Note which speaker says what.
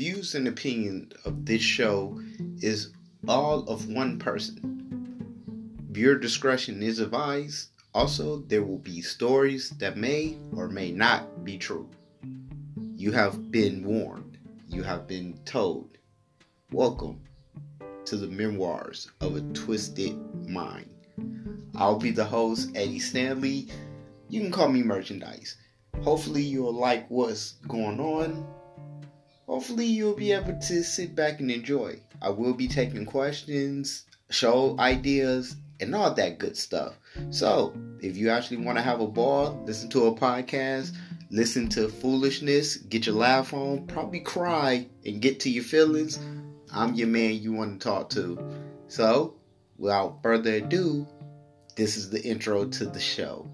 Speaker 1: views and opinion of this show is all of one person. Viewer discretion is advised. Also, there will be stories that may or may not be true. You have been warned. You have been told. Welcome to the memoirs of a twisted mind. I'll be the host, Eddie Stanley. You can call me merchandise. Hopefully, you'll like what's going on. Hopefully, you'll be able to sit back and enjoy. I will be taking questions, show ideas, and all that good stuff. So, if you actually want to have a ball, listen to a podcast, listen to foolishness, get your laugh on, probably cry and get to your feelings, I'm your man you want to talk to. So, without further ado, this is the intro to the show.